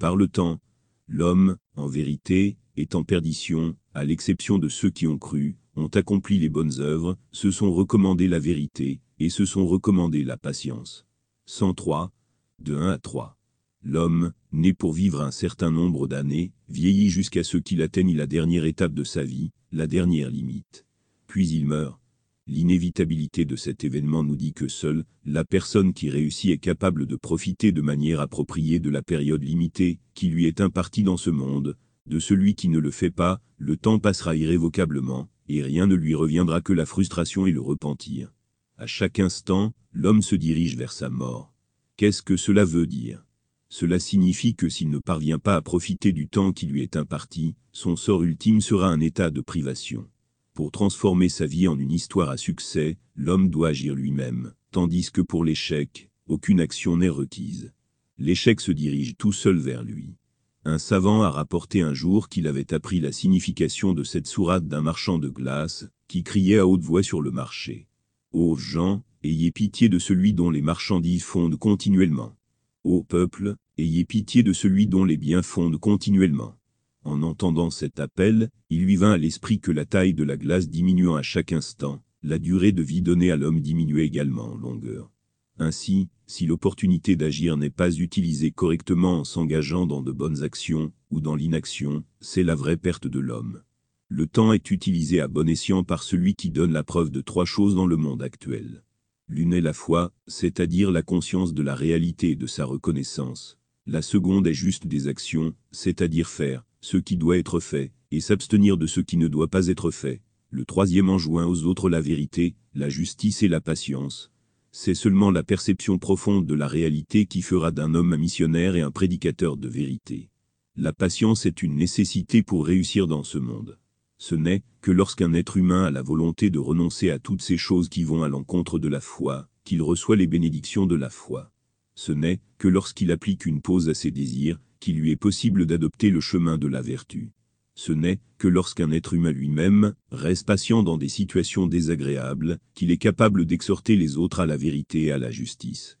Par le temps, l'homme, en vérité, est en perdition, à l'exception de ceux qui ont cru, ont accompli les bonnes œuvres, se sont recommandés la vérité, et se sont recommandés la patience. 103, de 1 à 3. L'homme, né pour vivre un certain nombre d'années, vieillit jusqu'à ce qu'il atteigne la dernière étape de sa vie, la dernière limite. Puis il meurt. L'inévitabilité de cet événement nous dit que seule la personne qui réussit est capable de profiter de manière appropriée de la période limitée qui lui est impartie dans ce monde. De celui qui ne le fait pas, le temps passera irrévocablement, et rien ne lui reviendra que la frustration et le repentir. À chaque instant, l'homme se dirige vers sa mort. Qu'est-ce que cela veut dire? Cela signifie que s'il ne parvient pas à profiter du temps qui lui est imparti, son sort ultime sera un état de privation. Pour transformer sa vie en une histoire à succès, l'homme doit agir lui-même, tandis que pour l'échec, aucune action n'est requise. L'échec se dirige tout seul vers lui. Un savant a rapporté un jour qu'il avait appris la signification de cette sourate d'un marchand de glace, qui criait à haute voix sur le marché. Ô gens, ayez pitié de celui dont les marchandises fondent continuellement. Ô peuple, ayez pitié de celui dont les biens fondent continuellement. En entendant cet appel, il lui vint à l'esprit que la taille de la glace diminuant à chaque instant, la durée de vie donnée à l'homme diminuait également en longueur. Ainsi, si l'opportunité d'agir n'est pas utilisée correctement en s'engageant dans de bonnes actions, ou dans l'inaction, c'est la vraie perte de l'homme. Le temps est utilisé à bon escient par celui qui donne la preuve de trois choses dans le monde actuel. L'une est la foi, c'est-à-dire la conscience de la réalité et de sa reconnaissance. La seconde est juste des actions, c'est-à-dire faire ce qui doit être fait, et s'abstenir de ce qui ne doit pas être fait. Le troisième enjoint aux autres la vérité, la justice et la patience. C'est seulement la perception profonde de la réalité qui fera d'un homme un missionnaire et un prédicateur de vérité. La patience est une nécessité pour réussir dans ce monde ce n'est que lorsqu'un être humain a la volonté de renoncer à toutes ces choses qui vont à l'encontre de la foi, qu'il reçoit les bénédictions de la foi. Ce n'est que lorsqu'il applique une pause à ses désirs, qu'il lui est possible d'adopter le chemin de la vertu. Ce n'est que lorsqu'un être humain lui-même reste patient dans des situations désagréables, qu'il est capable d'exhorter les autres à la vérité et à la justice.